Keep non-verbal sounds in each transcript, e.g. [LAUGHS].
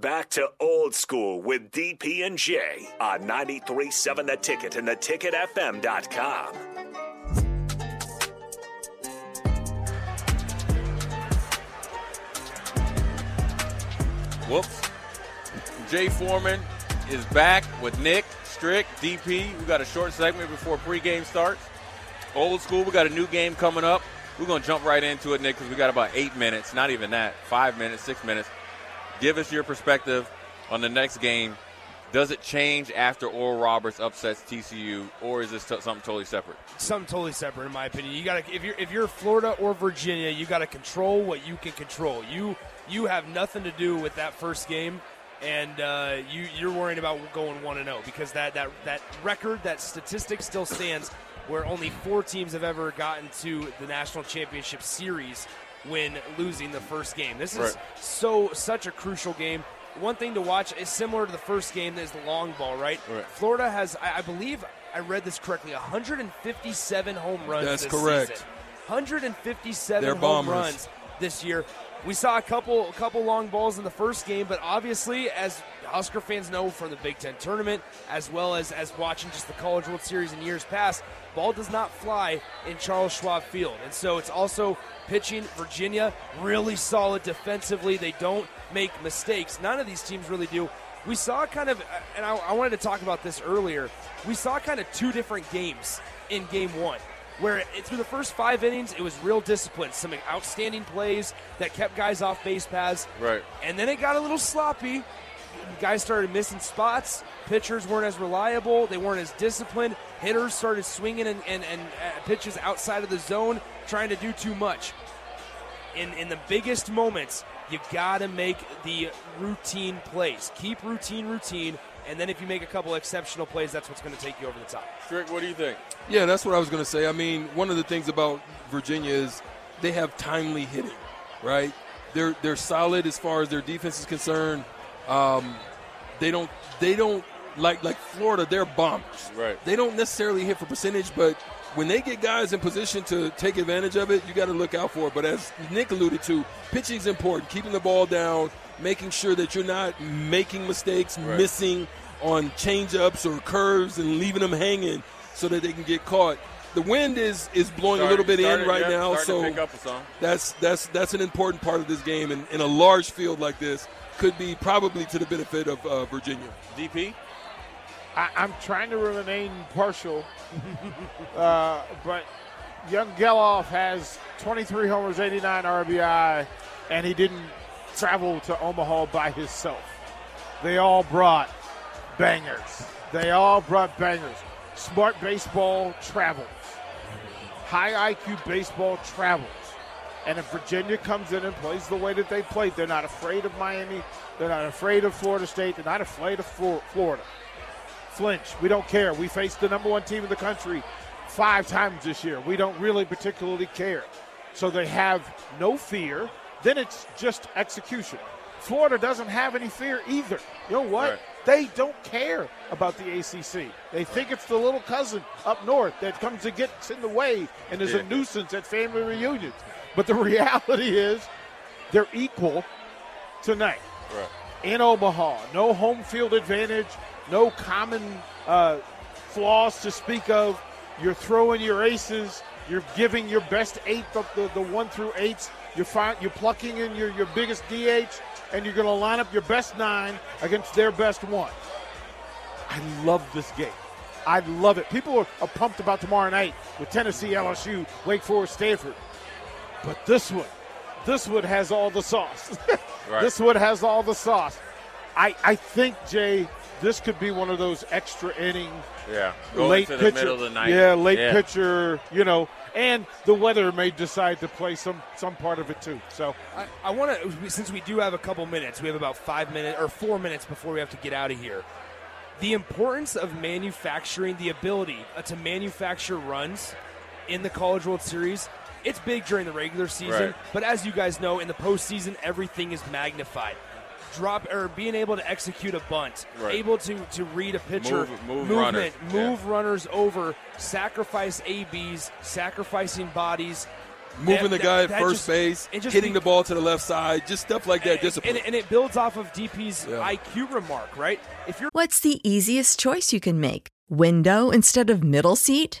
Back to old school with DP and J on 93.7 The Ticket and theticketfm.com. Whoops. Jay Foreman is back with Nick, Strick, DP. We got a short segment before pregame starts. Old school, we got a new game coming up. We're going to jump right into it, Nick, because we got about eight minutes, not even that, five minutes, six minutes. Give us your perspective on the next game. Does it change after Oral Roberts upsets TCU, or is this t- something totally separate? Something totally separate, in my opinion. You got to if you're if you're Florida or Virginia, you got to control what you can control. You you have nothing to do with that first game, and uh, you you're worrying about going one and zero because that that that record, that statistic still stands where only four teams have ever gotten to the national championship series when losing the first game. This is Right. so such a crucial game. One thing to watch is similar to the first game is the long ball, right? Right. Florida has, I, I believe, I read this correctly, 157 home runs. That's correct. season. 157 They're home bombers. runs this year. We saw a couple, a couple long balls in the first game, but obviously, as Husker fans know from the Big Ten tournament, as well as as watching just the College World Series in years past, ball does not fly in Charles Schwab Field, and so it's also pitching. Virginia really solid defensively. They don't make mistakes. None of these teams really do. We saw kind of, and I, I wanted to talk about this earlier. We saw kind of two different games in Game One where it, through the first five innings, it was real discipline, some outstanding plays that kept guys off base paths. Right. And then it got a little sloppy. Guys started missing spots. Pitchers weren't as reliable. They weren't as disciplined. Hitters started swinging and, and, and uh, pitches outside of the zone, trying to do too much. In, in the biggest moments, you got to make the routine plays. Keep routine routine. And then if you make a couple exceptional plays, that's what's going to take you over the top. Strick, what do you think? Yeah, that's what I was going to say. I mean, one of the things about Virginia is they have timely hitting, right? They're they're solid as far as their defense is concerned. Um, they don't they don't like like Florida. They're bombers. Right. They don't necessarily hit for percentage, but when they get guys in position to take advantage of it, you got to look out for it. But as Nick alluded to, pitching is important. Keeping the ball down, making sure that you're not making mistakes, Right. missing on changeups or curves, and leaving them hanging so that they can get caught. The wind is is blowing a little bit Started- in right yeah, now, so to pick up some. that's that's that's an important part of this game. And in a large field like this, could be probably to the benefit of uh, Virginia. DP? I, I'm trying to remain partial, [LAUGHS] uh, but young Gelof has 23 homers, 89 RBI, and he didn't travel to Omaha by himself. They all brought bangers. They all brought bangers. Smart baseball travels. High IQ baseball travels. And if Virginia comes in and plays the way that they played, they're not afraid of Miami. They're not afraid of Florida State. They're not afraid of Florida. Flinch. We don't care. We faced the number one team in the country five times this year. We don't really particularly care. So they have no fear. Then it's just execution. Florida doesn't have any fear either. You know what? Right. They don't care about the ACC. They think it's the little cousin up north that comes and gets in the way and is Yeah. a nuisance at family reunions. But the [LAUGHS] reality is they're equal tonight Right. in Omaha. No home field advantage, no common uh, flaws to speak of. You're throwing your aces. You're giving your best eight, the, the, the one through eights. You're, fi- you're plucking in your, your biggest DH, and you're going to line up your best nine against their best one. I love this game. I love it. People are, are pumped about tomorrow night with Tennessee, LSU, Wake Forest, Stanford. But this one, this one has all the sauce. [LAUGHS] Right. This one has all the sauce. I, I think, Jay, this could be one of those extra inning Yeah. Go late into the pitcher. middle of the night. Yeah, late Yeah. pitcher. You know, and the weather may decide to play some some part of it too. So I, I want to, since we do have a couple minutes, we have about five minutes or four minutes before we have to get out of here. The importance of manufacturing, the ability uh, to manufacture runs in the College World Series, it's big during the regular season. Right. But as you guys know, in the postseason, everything is magnified. Drop or being able to execute a bunt, Right. able to to read a pitcher, Move- move movement, runners. move runners over, sacrifice ABs, sacrificing bodies, Moving That- the guy that- at that first just- base, it just hitting be- the ball to the left side, just stuff like that. Discipline. And, and it builds off of DP's Yeah. IQ remark, right? If you're What's the easiest choice you can make? Window instead of middle seat?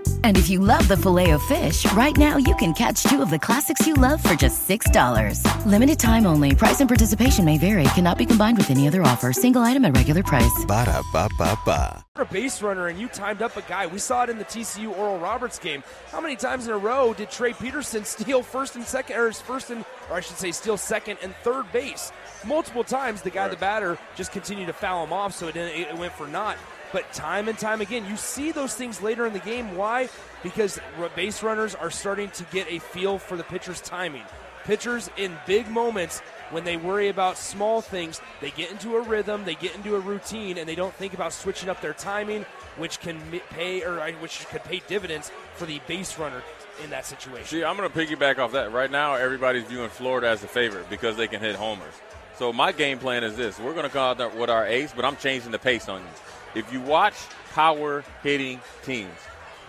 And if you love the filet of fish, right now you can catch two of the classics you love for just $6. Limited time only. Price and participation may vary. Cannot be combined with any other offer. Single item at regular price. Ba-da-ba-ba-ba. a base runner and you timed up a guy, we saw it in the TCU Oral Roberts game. How many times in a row did Trey Peterson [LAUGHS] steal first and second, or his first and, or I should say, steal second and third base? Multiple times, the guy, the batter, just continued to foul him off, so it, didn't, it went for naught. But time and time again, you see those things later in the game. Why? Because base runners are starting to get a feel for the pitcher's timing. Pitchers in big moments, when they worry about small things, they get into a rhythm, they get into a routine, and they don't think about switching up their timing, which can pay or which could pay dividends for the base runner in that situation. See, I'm going to piggyback off that. Right now, everybody's viewing Florida as the favorite because they can hit homers. So my game plan is this: we're going to come out with our ace, but I'm changing the pace on you. If you watch power hitting teams,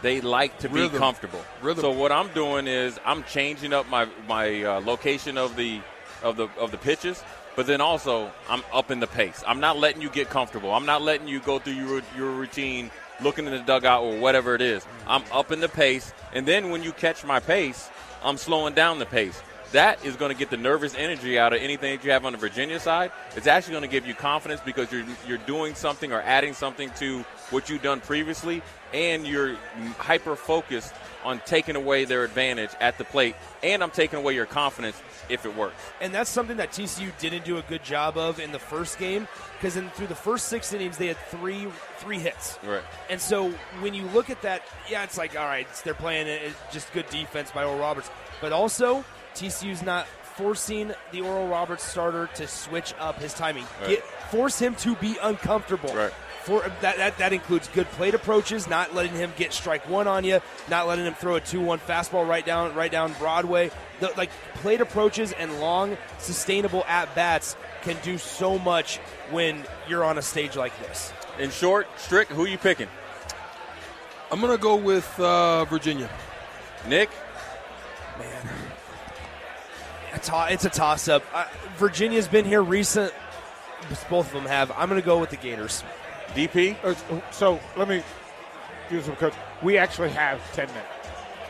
they like to be comfortable. Rhythm. So what I'm doing is I'm changing up my my uh, location of the of the of the pitches, but then also I'm upping the pace. I'm not letting you get comfortable. I'm not letting you go through your your routine, looking in the dugout or whatever it is. I'm upping the pace, and then when you catch my pace, I'm slowing down the pace. That is going to get the nervous energy out of anything that you have on the Virginia side. It's actually going to give you confidence because you're you're doing something or adding something to what you've done previously, and you're hyper focused on taking away their advantage at the plate, and I'm taking away your confidence if it works. and that's something that TCU didn't do a good job of in the first game because in through the first six innings they had three three hits. Right. And so when you look at that, yeah, it's like all right, they're playing uh, just good defense by Oral Roberts, but also TCU's not forcing the Oral Roberts starter to switch up his timing. Right. Get force him to be uncomfortable. Right. For that, that that includes good plate approaches, not letting him get strike one on you, not letting him throw a two-one fastball right down right down Broadway. The, like plate approaches and long, sustainable at bats can do so much when you're on a stage like this. In short, Strick, who are you picking? I'm going to go with uh, Virginia. Nick? A to- it's a toss-up. Uh, Virginia's been here recent. Both of them have. I'm going to go with the Gators. DP? Uh, So let me do some coach. We actually have 10 minutes.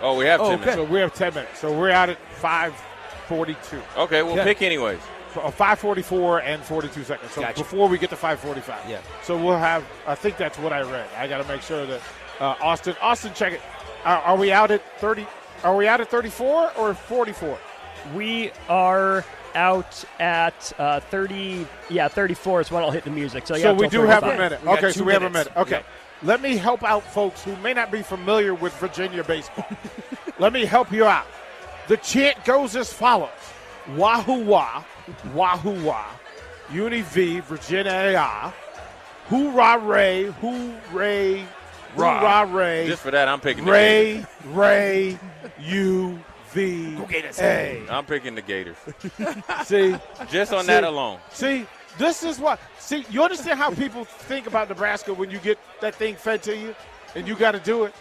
Oh, we have Oh, 10 okay. minutes. So we have 10 minutes. So we're out at 542. Okay, well, Yeah. pick anyways. Uh, 544 and 42 seconds. So Gotcha. before we get to 545. Yeah. So we'll have, I think that's what I read. I got to make sure that uh, Austin, Austin, check it. Are, are we out at 30? Are we out at 34 or 44? We are out at uh, 30. Yeah, 34 is when I'll hit the music. So, yeah, So we till do have a minute. We Okay, so we have a minute. Okay. let me help out folks who may not be familiar with Virginia baseball. [LAUGHS] let me help you out. The chant goes as follows Wahoo Wah, Wahoo Wah, Uni V, Virginia, Hoorah Ray, Hooray, Hoorah Ray. Just for that, I'm picking Ray, the Ray, U, V, A. I'm picking the Gators. [LAUGHS] See? Just on See? that alone. See, this is what. See, you understand how people think about Nebraska when you get that thing fed to you and you got to do it?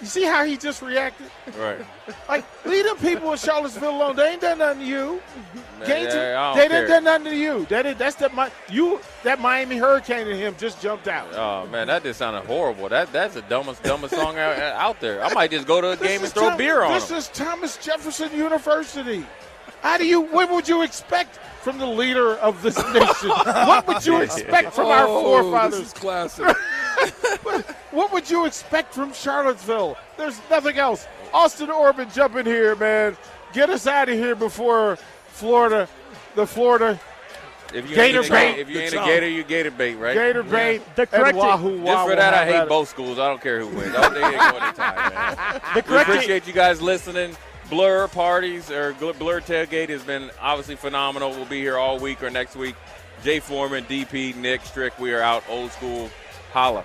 You see how he just reacted? Right. [LAUGHS] Like, leave them people in Charlottesville alone. They ain't done nothing to you. They, Yeah, they didn't done nothing to you. That is, that's the Mi- you that Miami Hurricane and him just jumped out. Oh man, that just sounded horrible. That that's the dumbest dumbest song out, out there. I might just go to a This game and is throw Tom- beer on This them. is Thomas Jefferson University. How do you? What would you expect from the leader of this [LAUGHS] nation? what would you [LAUGHS] expect from our Oh, forefathers? This is classic. What would you expect from Charlottesville? There's nothing else. Austin Orban, jump in here, man. Get us out of here before Florida, the Florida If you Gator ain't a, bait. if you ain't The a Gator, you Gator bait, right? Gator bait The and correct- Wahoo Just Wah for that, I hate it. both schools. I don't care who wins. All day they go anytime, man. [LAUGHS] The We appreciate you guys listening. Blur parties or Gl- Blur tailgate has been obviously phenomenal. We'll be here all week or next week. Jay Foreman, DP, Nick Strick. We are out. Old school. Holla.